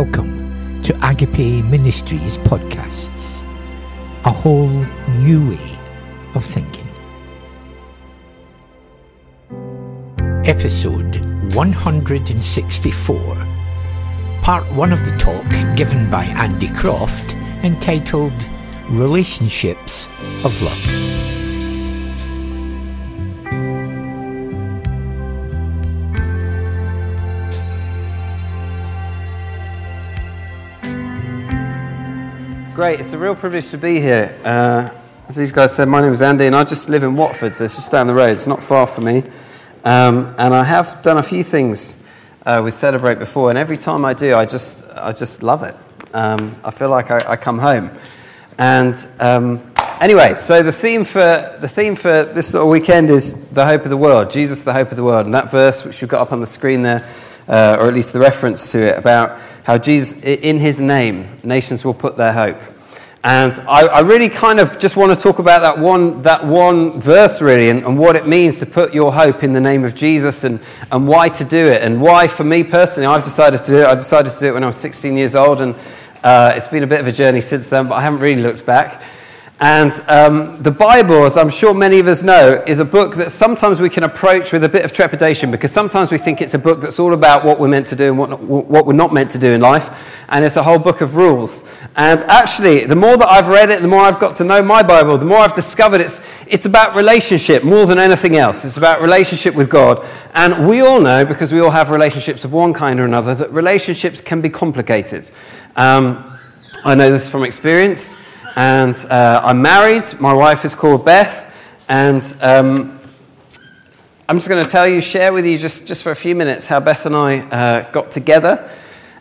Welcome to Agape Ministries podcasts, a whole new way of thinking. Episode 164, part one of the talk given by Andy Croft entitled Relationships of Love. Great, it's a real privilege to be here. Uh, as these guys said, my name is Andy, and I just live in Watford, so it's just down the road. It's not far from me. Um, and I have done a few things uh, with Celebrate before, and every time I do, I just, I just love it. Um, I feel like I, I, come home. And um, anyway, so the theme, for, the theme for this little weekend is the hope of the world, Jesus, the hope of the world. And that verse, which you've got up on the screen there, uh, or at least the reference to it, about how Jesus, in his name, nations will put their hope. And I, I, really kind of just want to talk about that one, that one verse, really, and, and, what it means to put your hope in the name of Jesus and, and why to do it. And why, for me personally, I've decided to do it. I decided to do it when I was 16 years old, and uh, it's been a bit of a journey since then, but I haven't really looked back. And um, the Bible, as I'm sure many of us know, is a book that sometimes we can approach with a bit of trepidation because sometimes we think it's a book that's all about what we're meant to do and what, not, what we're not meant to do in life. And it's a whole book of rules. And actually, the more that I've read it, the more I've got to know my Bible, the more I've discovered it's, it's about relationship more than anything else. It's about relationship with God. And we all know, because we all have relationships of one kind or another, that relationships can be complicated. Um, I know this from experience. And uh, I'm married. My wife is called Beth. And um, I'm just going to tell you, share with you just, just for a few minutes how Beth and I uh, got together.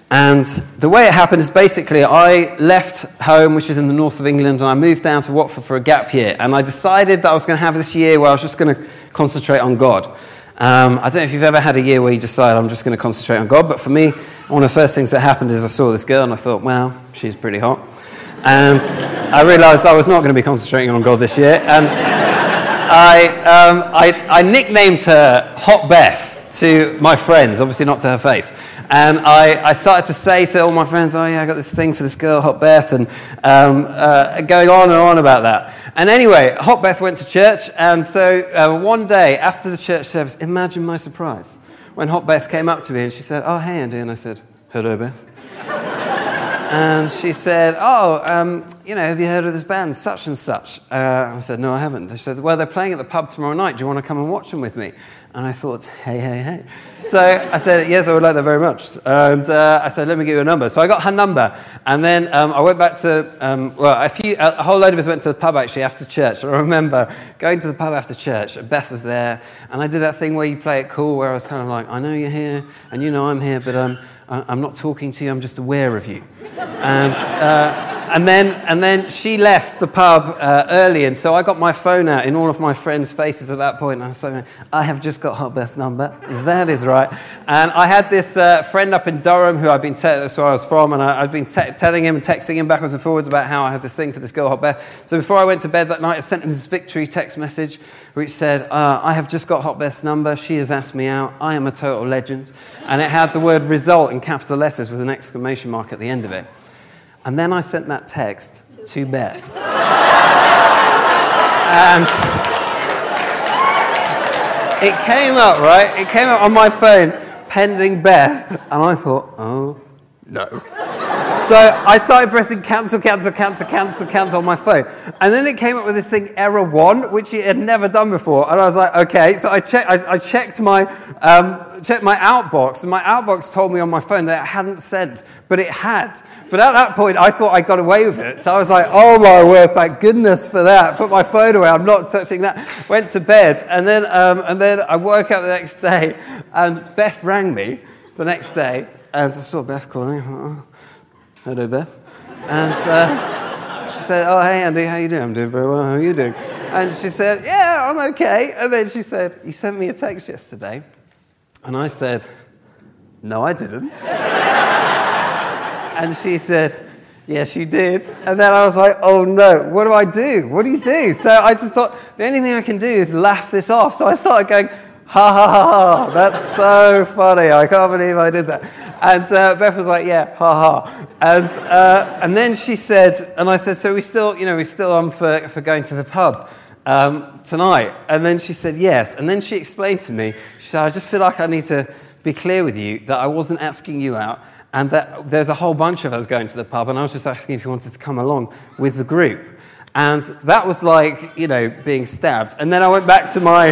And the way it happened is basically I left home, which is in the north of England, and I moved down to Watford for a gap year. And I decided that I was going to have this year where I was just going to concentrate on God. Um, I don't know if you've ever had a year where you decide I'm just going to concentrate on God, but for me, one of the first things that happened is I saw this girl and I thought, wow, she's pretty hot. And I realized I was not going to be concentrating on God this year. And I, um, I, I nicknamed her Hot Beth to my friends, obviously not to her face. And I, I started to say to all my friends, oh yeah, I got this thing for this girl, Hot Beth, and um, uh, going on and on about that. And anyway, Hot Beth went to church, and so uh, one day after the church service, imagine my surprise when Hot Beth came up to me and she said, oh hey Andy, and I said, hello Beth and she said, Oh, um, you know, have you heard of this band, such and such? Uh, I said, No, I haven't. She said, Well, they're playing at the pub tomorrow night. Do you want to come and watch them with me? And I thought, Hey, hey, hey. So I said, Yes, I would like that very much. And uh, I said, Let me give you a number. So I got her number. And then um, I went back to, um, well, a, few, a whole load of us went to the pub actually after church. I remember going to the pub after church. Beth was there. And I did that thing where you play it cool, where I was kind of like, I know you're here, and you know I'm here, but um, I'm not talking to you, I'm just aware of you. And, uh, and, then, and then she left the pub uh, early, and so I got my phone out in all of my friends' faces at that point, and I was like, I have just got Hot Beth's number. That is right. And I had this uh, friend up in Durham who I'd been, te- that's where I was from, and I, had been te- telling him and texting him backwards and forwards about how I have this thing for this girl, Hot Beth. So before I went to bed that night, I sent him this victory text message which said, uh, I have just got Hot Beth's number. She has asked me out. I am a total legend. And it had the word result in capital letters with an exclamation mark at the end of it. And then I sent that text to Beth. and it came up, right? It came up on my phone, pending Beth. And I thought, oh, no. So I started pressing cancel, cancel, cancel, cancel, cancel on my phone. And then it came up with this thing, error one, which it had never done before. And I was like, okay. So I, check, I, I checked, my, um, checked my outbox, and my outbox told me on my phone that it hadn't sent, but it had. But at that point, I thought I got away with it. So I was like, oh my word, thank goodness for that. Put my phone away, I'm not touching that. Went to bed, and then, um, and then I woke up the next day, and Beth rang me the next day, and I saw Beth calling. Hello, Beth. And uh, she said, Oh, hey, Andy, how you doing? I'm doing very well. How are you doing? And she said, Yeah, I'm okay. And then she said, You sent me a text yesterday. And I said, No, I didn't. and she said, Yes, you did. And then I was like, oh no, what do I do? What do you do? So I just thought, the only thing I can do is laugh this off. So I started going, ha ha ha ha, that's so funny. I can't believe I did that. And uh, Beth was like, yeah, ha ha. And, uh, and then she said, and I said, so we still, you know, we still on for, for going to the pub um, tonight? And then she said, yes. And then she explained to me, she said, I just feel like I need to be clear with you that I wasn't asking you out and that there's a whole bunch of us going to the pub, and I was just asking if you wanted to come along with the group. And that was like, you know, being stabbed. And then I went back to my,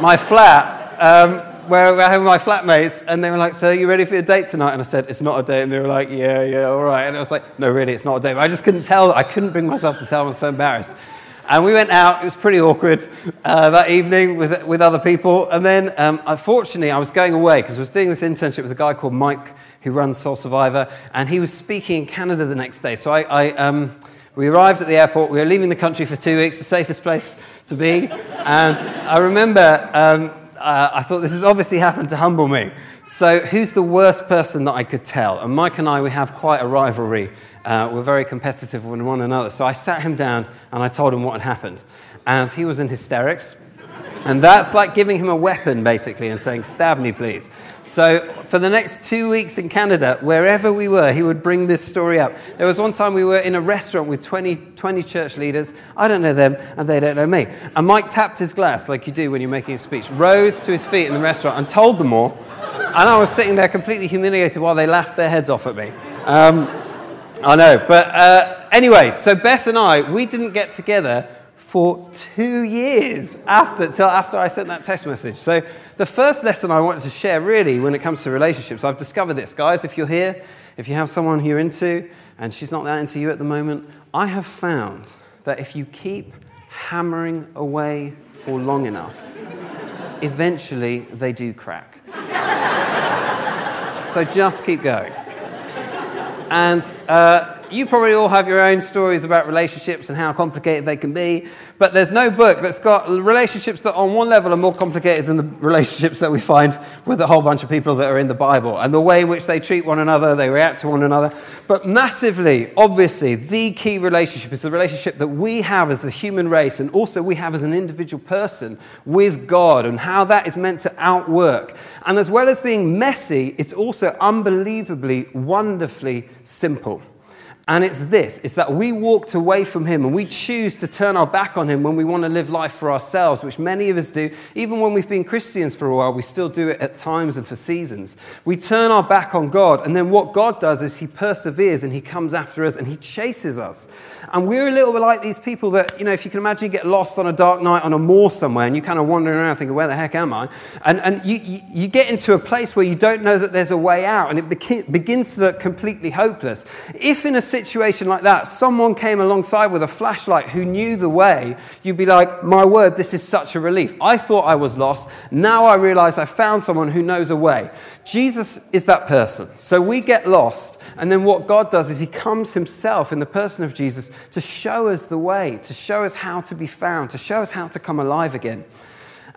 my flat, um, where I had my flatmates, and they were like, So, are you ready for your date tonight? And I said, It's not a date. And they were like, Yeah, yeah, all right. And I was like, No, really, it's not a date. But I just couldn't tell. I couldn't bring myself to tell. I was so embarrassed. And we went out. It was pretty awkward uh, that evening with, with other people. And then, um, I was going away because I was doing this internship with a guy called Mike who runs Soul Survivor. And he was speaking in Canada the next day. So I, I um, we arrived at the airport. We were leaving the country for two weeks, the safest place to be. And I remember um, uh, I thought this has obviously happened to humble me. So, who's the worst person that I could tell? And Mike and I, we have quite a rivalry. Uh, we're very competitive with one another. So, I sat him down and I told him what had happened. And he was in hysterics. And that's like giving him a weapon, basically, and saying, Stab me, please. So, for the next two weeks in Canada, wherever we were, he would bring this story up. There was one time we were in a restaurant with 20, 20 church leaders. I don't know them, and they don't know me. And Mike tapped his glass, like you do when you're making a speech, rose to his feet in the restaurant, and told them all. And I was sitting there completely humiliated while they laughed their heads off at me. Um, I know. But uh, anyway, so Beth and I, we didn't get together for two years after, till after I sent that text message. So, the first lesson I wanted to share really when it comes to relationships, I've discovered this. Guys, if you're here, if you have someone you're into and she's not that into you at the moment, I have found that if you keep hammering away for long enough, eventually they do crack. so, just keep going. And uh, you probably all have your own stories about relationships and how complicated they can be, but there's no book that's got relationships that, on one level, are more complicated than the relationships that we find with a whole bunch of people that are in the Bible and the way in which they treat one another, they react to one another. But massively, obviously, the key relationship is the relationship that we have as the human race and also we have as an individual person with God and how that is meant to outwork. And as well as being messy, it's also unbelievably, wonderfully simple. And it's this it's that we walked away from Him and we choose to turn our back on Him when we want to live life for ourselves, which many of us do. Even when we've been Christians for a while, we still do it at times and for seasons. We turn our back on God, and then what God does is He perseveres and He comes after us and He chases us. And we're a little bit like these people that, you know, if you can imagine, you get lost on a dark night on a moor somewhere and you're kind of wandering around thinking, where the heck am I? And, and you, you, you get into a place where you don't know that there's a way out and it begins to look completely hopeless. If in a situation like that, someone came alongside with a flashlight who knew the way, you'd be like, my word, this is such a relief. I thought I was lost. Now I realize I found someone who knows a way. Jesus is that person. So we get lost. And then what God does is he comes himself in the person of Jesus to show us the way, to show us how to be found, to show us how to come alive again.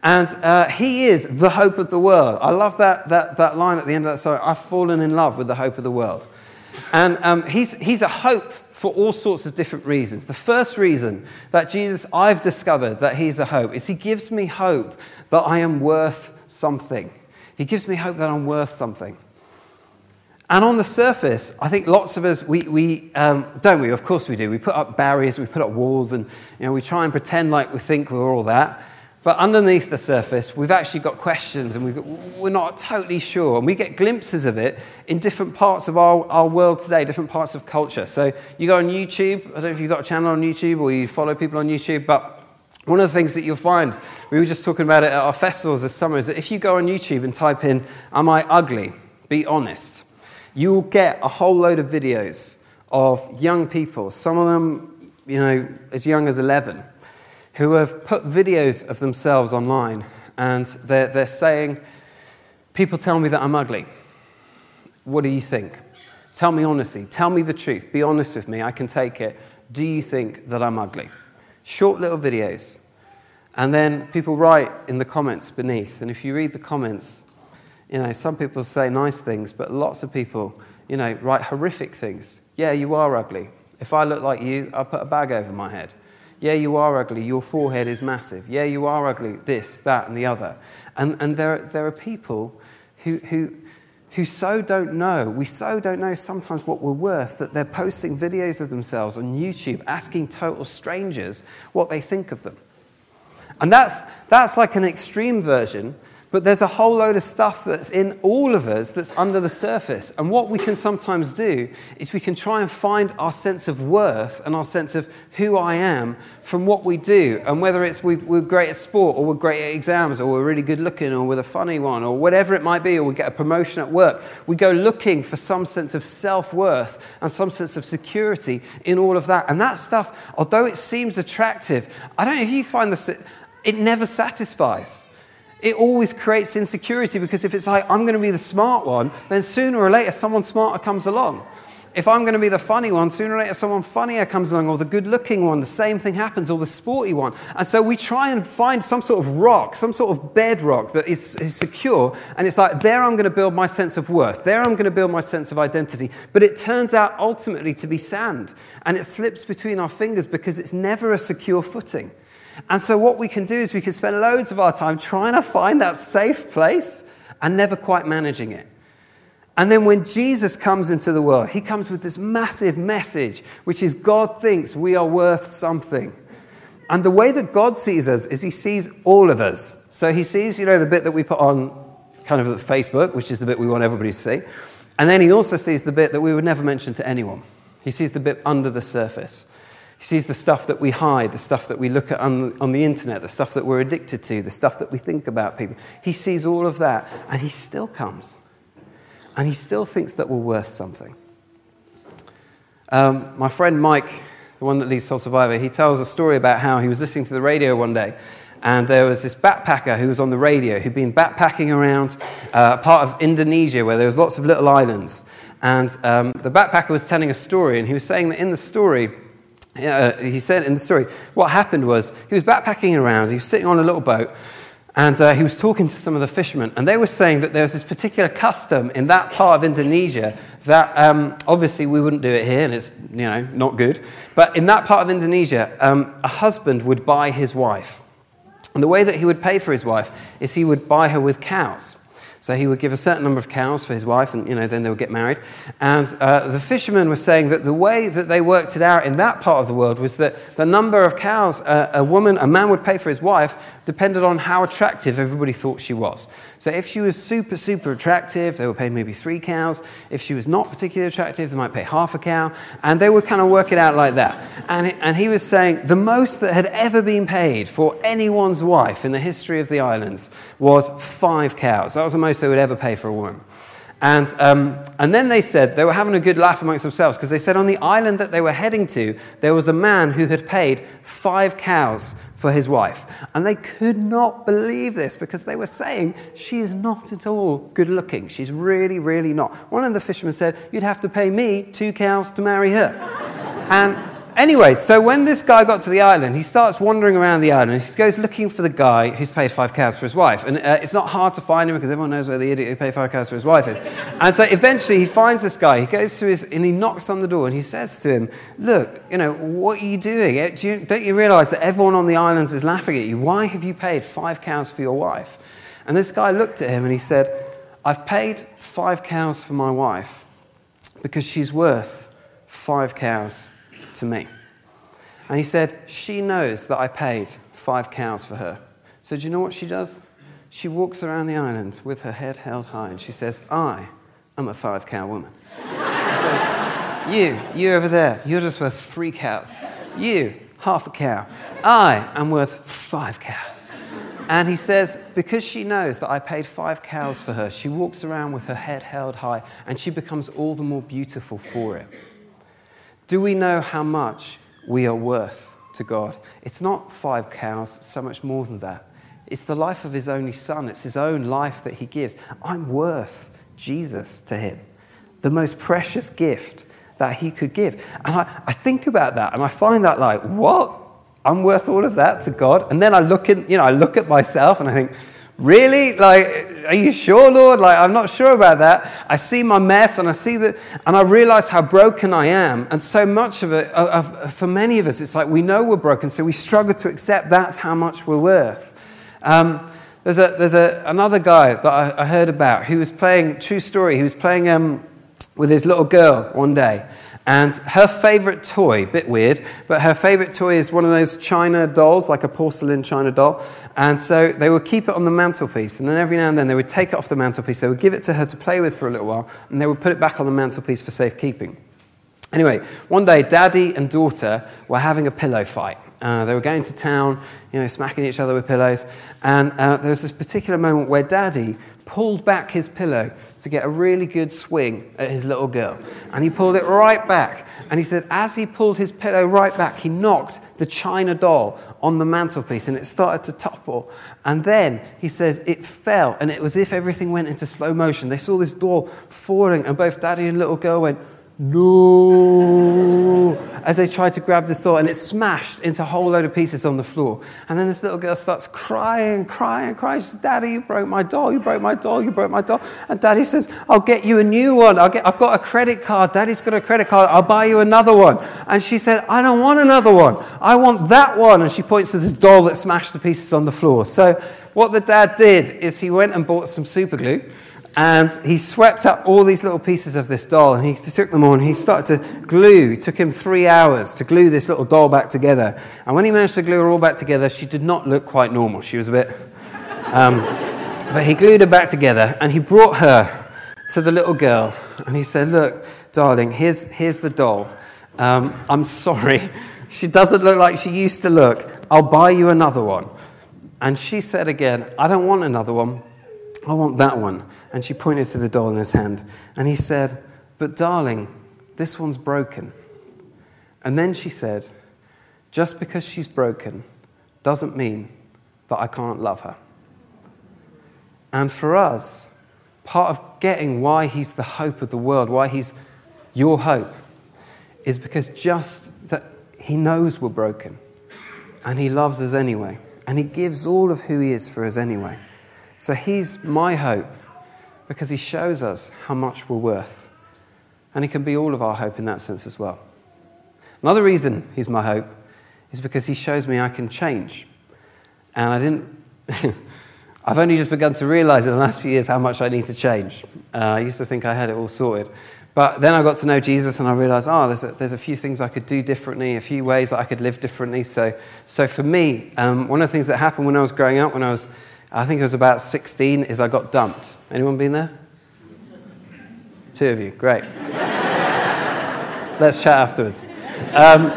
And uh, he is the hope of the world. I love that, that, that line at the end of that song I've fallen in love with the hope of the world. And um, he's, he's a hope for all sorts of different reasons. The first reason that Jesus, I've discovered that he's a hope, is he gives me hope that I am worth something. He gives me hope that I'm worth something. And on the surface, I think lots of us, we, we um, don't we? Of course we do. We put up barriers, we put up walls, and you know, we try and pretend like we think we're all that. But underneath the surface, we've actually got questions and we are not totally sure. And we get glimpses of it in different parts of our, our world today, different parts of culture. So you go on YouTube, I don't know if you've got a channel on YouTube or you follow people on YouTube, but one of the things that you'll find, we were just talking about it at our festivals this summer, is that if you go on YouTube and type in, Am I ugly? Be honest you will get a whole load of videos of young people, some of them, you know, as young as 11, who have put videos of themselves online and they're, they're saying, People tell me that I'm ugly. What do you think? Tell me honestly. Tell me the truth. Be honest with me. I can take it. Do you think that I'm ugly? Short little videos. And then people write in the comments beneath. And if you read the comments, you know, some people say nice things, but lots of people, you know, write horrific things. Yeah, you are ugly. If I look like you, I'll put a bag over my head. Yeah, you are ugly. Your forehead is massive. Yeah, you are ugly. This, that, and the other. And, and there, there are people who, who, who so don't know, we so don't know sometimes what we're worth that they're posting videos of themselves on YouTube asking total strangers what they think of them. And that's, that's like an extreme version but there's a whole load of stuff that's in all of us that's under the surface. And what we can sometimes do is we can try and find our sense of worth and our sense of who I am from what we do. And whether it's we, are great at sport, or we're great at exams, or we're really good looking, or we're a funny one, or whatever it might be, or we get a promotion at work, we go looking for some sense of self worth and some sense of security in all of that. And that stuff, although it seems attractive, I don't know if you find this, it never satisfies it always creates insecurity because if it's like, I'm going to be the smart one, then sooner or later someone smarter comes along. If I'm going to be the funny one, sooner or later someone funnier comes along, or the good looking one, the same thing happens, or the sporty one. And so we try and find some sort of rock, some sort of bedrock that is, is secure. And it's like, there I'm going to build my sense of worth. There I'm going to build my sense of identity. But it turns out ultimately to be sand. And it slips between our fingers because it's never a secure footing. And so, what we can do is we can spend loads of our time trying to find that safe place and never quite managing it. And then, when Jesus comes into the world, he comes with this massive message, which is God thinks we are worth something. And the way that God sees us is he sees all of us. So, he sees, you know, the bit that we put on kind of Facebook, which is the bit we want everybody to see. And then he also sees the bit that we would never mention to anyone. He sees the bit under the surface. He sees the stuff that we hide, the stuff that we look at on, on the internet, the stuff that we're addicted to, the stuff that we think about people. He sees all of that, and he still comes. And he still thinks that we're worth something. Um, my friend Mike, the one that leads Soul Survivor, he tells a story about how he was listening to the radio one day, and there was this backpacker who was on the radio who'd been backpacking around uh, part of Indonesia where there was lots of little islands. And um, the backpacker was telling a story, and he was saying that in the story, uh, he said in the story, what happened was he was backpacking around, he was sitting on a little boat, and uh, he was talking to some of the fishermen, and they were saying that there was this particular custom in that part of Indonesia that um, obviously we wouldn't do it here, and it's you know not good. But in that part of Indonesia, um, a husband would buy his wife, and the way that he would pay for his wife is he would buy her with cows. So he would give a certain number of cows for his wife, and you know, then they would get married. And uh, the fishermen were saying that the way that they worked it out in that part of the world was that the number of cows uh, a woman, a man would pay for his wife depended on how attractive everybody thought she was. So if she was super, super attractive, they would pay maybe three cows. If she was not particularly attractive, they might pay half a cow. And they would kind of work it out like that. And, and he was saying the most that had ever been paid for anyone's wife in the history of the islands was five cows. That was the most they would ever pay for a woman. And, um, and then they said, they were having a good laugh amongst themselves because they said on the island that they were heading to, there was a man who had paid five cows for his wife. And they could not believe this because they were saying, she is not at all good looking. She's really, really not. One of the fishermen said, You'd have to pay me two cows to marry her. and Anyway, so when this guy got to the island, he starts wandering around the island. He goes looking for the guy who's paid five cows for his wife. And uh, it's not hard to find him because everyone knows where the idiot who paid five cows for his wife is. And so eventually he finds this guy. He goes to his, and he knocks on the door and he says to him, Look, you know, what are you doing? Uh, do you, don't you realize that everyone on the islands is laughing at you? Why have you paid five cows for your wife? And this guy looked at him and he said, I've paid five cows for my wife because she's worth five cows to me. And he said, She knows that I paid five cows for her. So do you know what she does? She walks around the island with her head held high and she says, I am a five cow woman. She says, You, you over there, you're just worth three cows. You, half a cow. I am worth five cows. And he says, because she knows that I paid five cows for her, she walks around with her head held high and she becomes all the more beautiful for it. Do we know how much we are worth to God? It's not five cows, so much more than that. It's the life of his only son, it's his own life that he gives. I'm worth Jesus to him, the most precious gift that he could give. And I, I think about that and I find that like, what? I'm worth all of that to God? And then I look in, you know, I look at myself and I think, Really? Like, are you sure, Lord? Like, I'm not sure about that. I see my mess and I see that, and I realize how broken I am. And so much of it, for many of us, it's like we know we're broken, so we struggle to accept that's how much we're worth. Um, There's, a, there's a, another guy that I, I heard about who was playing, true story, he was playing um, with his little girl one day. And her favorite toy, bit weird, but her favorite toy is one of those china dolls, like a porcelain china doll. And so they would keep it on the mantelpiece. And then every now and then they would take it off the mantelpiece, they would give it to her to play with for a little while, and they would put it back on the mantelpiece for safekeeping. Anyway, one day, daddy and daughter were having a pillow fight. Uh, they were going to town, you know, smacking each other with pillows. And uh, there was this particular moment where daddy pulled back his pillow to get a really good swing at his little girl. And he pulled it right back. And he said, as he pulled his pillow right back, he knocked the china doll on the mantelpiece and it started to topple. And then he says it fell, and it was as if everything went into slow motion. They saw this doll falling, and both daddy and little girl went, no, as they tried to grab this door, and it smashed into a whole load of pieces on the floor. And then this little girl starts crying, crying, crying. She says, Daddy, you broke my doll, you broke my doll, you broke my doll. And Daddy says, I'll get you a new one. I'll get, I've got a credit card. Daddy's got a credit card. I'll buy you another one. And she said, I don't want another one. I want that one. And she points to this doll that smashed the pieces on the floor. So what the dad did is he went and bought some super glue and he swept up all these little pieces of this doll and he took them all and he started to glue. It took him three hours to glue this little doll back together. And when he managed to glue her all back together, she did not look quite normal. She was a bit. Um, but he glued her back together and he brought her to the little girl and he said, Look, darling, here's, here's the doll. Um, I'm sorry. She doesn't look like she used to look. I'll buy you another one. And she said again, I don't want another one. I want that one. And she pointed to the doll in his hand. And he said, But darling, this one's broken. And then she said, Just because she's broken doesn't mean that I can't love her. And for us, part of getting why he's the hope of the world, why he's your hope, is because just that he knows we're broken and he loves us anyway. And he gives all of who he is for us anyway. So he's my hope because he shows us how much we're worth. And he can be all of our hope in that sense as well. Another reason he's my hope is because he shows me I can change. And I didn't. I've only just begun to realize in the last few years how much I need to change. Uh, I used to think I had it all sorted. But then I got to know Jesus and I realized, oh, there's a, there's a few things I could do differently, a few ways that I could live differently. So, so for me, um, one of the things that happened when I was growing up, when I was I think it was about 16, is I got dumped. Anyone been there? Two of you, great. Let's chat afterwards. Um,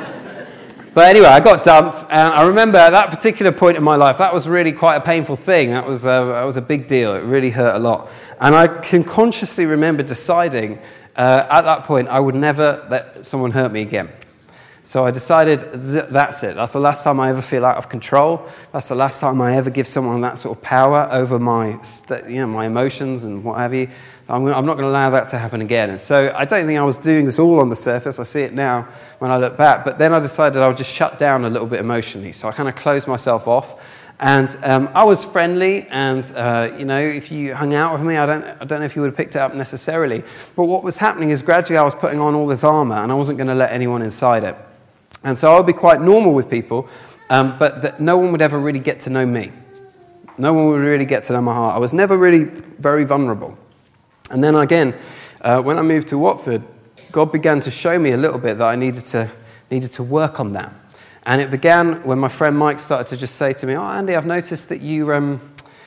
but anyway, I got dumped, and I remember at that particular point in my life, that was really quite a painful thing. That was, a, that was a big deal. It really hurt a lot. And I can consciously remember deciding uh, at that point I would never let someone hurt me again. So I decided th- that's it. That's the last time I ever feel out of control. That's the last time I ever give someone that sort of power over my, st- you know, my emotions and what have you. I'm, I'm not going to allow that to happen again. And so I don't think I was doing this all on the surface. I see it now when I look back. But then I decided I would just shut down a little bit emotionally. So I kind of closed myself off. And um, I was friendly, and uh, you know, if you hung out with me, I don't, I don't know if you would have picked it up necessarily. But what was happening is gradually I was putting on all this armor, and I wasn't going to let anyone inside it. And so I would be quite normal with people, um, but that no one would ever really get to know me. No one would really get to know my heart. I was never really very vulnerable. And then again, uh, when I moved to Watford, God began to show me a little bit that I needed to, needed to work on that. And it began when my friend Mike started to just say to me, Oh, Andy, I've noticed that you, um,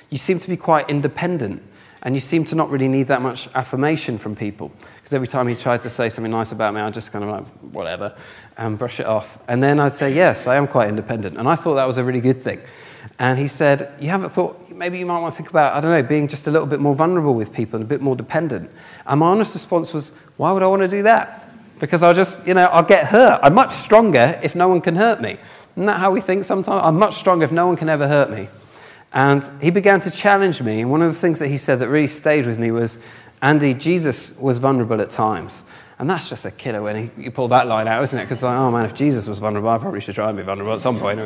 you seem to be quite independent. And you seem to not really need that much affirmation from people. Because every time he tried to say something nice about me, I'd just kind of like, whatever, and brush it off. And then I'd say, yes, I am quite independent. And I thought that was a really good thing. And he said, you haven't thought, maybe you might want to think about, I don't know, being just a little bit more vulnerable with people and a bit more dependent. And my honest response was, why would I want to do that? Because I'll just, you know, I'll get hurt. I'm much stronger if no one can hurt me. Isn't that how we think sometimes? I'm much stronger if no one can ever hurt me. And he began to challenge me. And one of the things that he said that really stayed with me was Andy, Jesus was vulnerable at times. And that's just a killer when you pull that line out, isn't it? Because, like, oh man, if Jesus was vulnerable, I probably should try and be vulnerable at some point.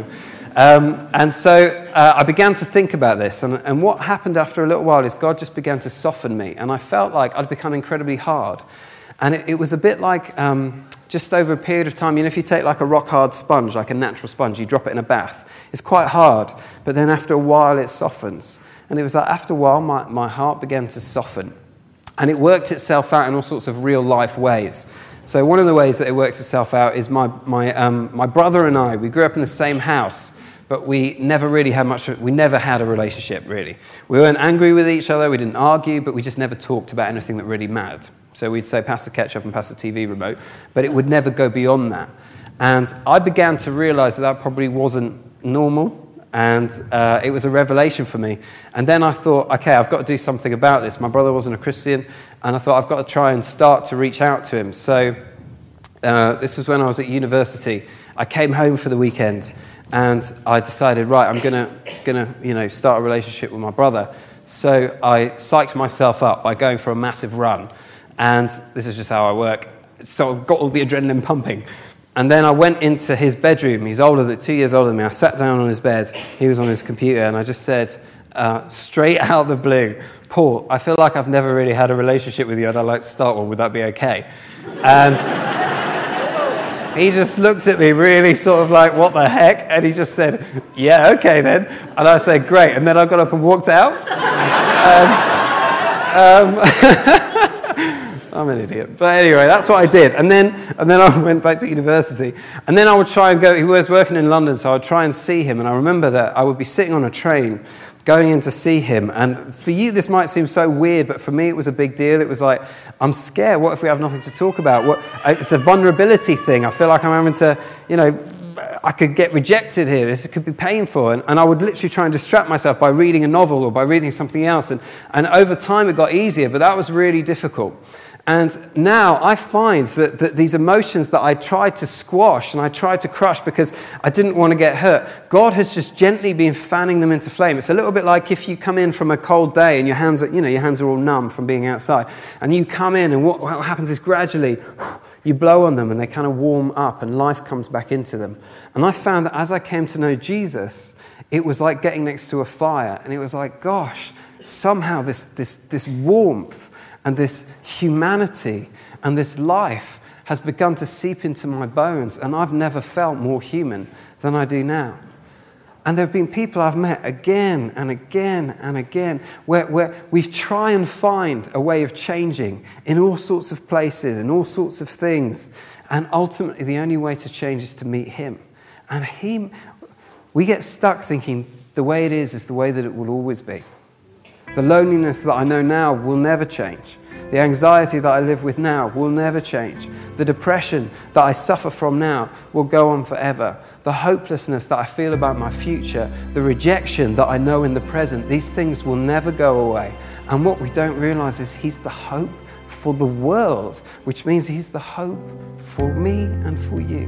Um, and so uh, I began to think about this. And, and what happened after a little while is God just began to soften me. And I felt like I'd become incredibly hard. And it, it was a bit like um, just over a period of time, you know, if you take like a rock hard sponge, like a natural sponge, you drop it in a bath, it's quite hard, but then after a while it softens. And it was like after a while, my, my heart began to soften. And it worked itself out in all sorts of real life ways. So, one of the ways that it works itself out is my, my, um, my brother and I, we grew up in the same house but we never really had much, we never had a relationship really. We weren't angry with each other, we didn't argue, but we just never talked about anything that really mattered. So we'd say, pass the ketchup and pass the TV remote, but it would never go beyond that. And I began to realize that that probably wasn't normal, and uh, it was a revelation for me. And then I thought, okay, I've got to do something about this. My brother wasn't a Christian, and I thought, I've got to try and start to reach out to him. So uh, this was when I was at university. I came home for the weekend and I decided, right, I'm gonna, gonna, you know, start a relationship with my brother. So I psyched myself up by going for a massive run, and this is just how I work. So I got all the adrenaline pumping, and then I went into his bedroom. He's older than two years older than me. I sat down on his bed. He was on his computer, and I just said, uh, straight out of the blue, Paul, I feel like I've never really had a relationship with you, I'd like to start one. Would that be okay? And he just looked at me really sort of like, what the heck? And he just said, yeah, okay then. And I said, great. And then I got up and walked out. and, um, I'm an idiot. But anyway, that's what I did. And then, and then I went back to university. And then I would try and go, he was working in London, so I would try and see him. And I remember that I would be sitting on a train going in to see him. And for you, this might seem so weird, but for me, it was a big deal. It was like, I'm scared. What if we have nothing to talk about? What, uh, it's a vulnerability thing. I feel like I'm having to, you know, I could get rejected here. This could be painful. And, and I would literally try and distract myself by reading a novel or by reading something else. And, and over time, it got easier, but that was really difficult. And now I find that, that, these emotions that I tried to squash and I tried to crush because I didn't want to get hurt, God has just gently been fanning them into flame. It's a little bit like if you come in from a cold day and your hands are, you know, your hands are all numb from being outside. And you come in and what, what happens is gradually you blow on them and they kind of warm up and life comes back into them. And I found that as I came to know Jesus, it was like getting next to a fire. And it was like, gosh, somehow this, this, this warmth and this humanity and this life has begun to seep into my bones, and I've never felt more human than I do now. And there have been people I've met again and again and again where, where we try and find a way of changing in all sorts of places, in all sorts of things. And ultimately, the only way to change is to meet Him. And Him, we get stuck thinking the way it is is the way that it will always be. The loneliness that I know now will never change. The anxiety that I live with now will never change. The depression that I suffer from now will go on forever. The hopelessness that I feel about my future, the rejection that I know in the present, these things will never go away. And what we don't realize is He's the hope for the world, which means He's the hope for me and for you.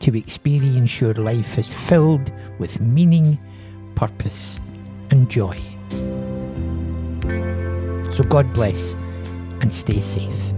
to experience your life as filled with meaning, purpose, and joy. So God bless and stay safe.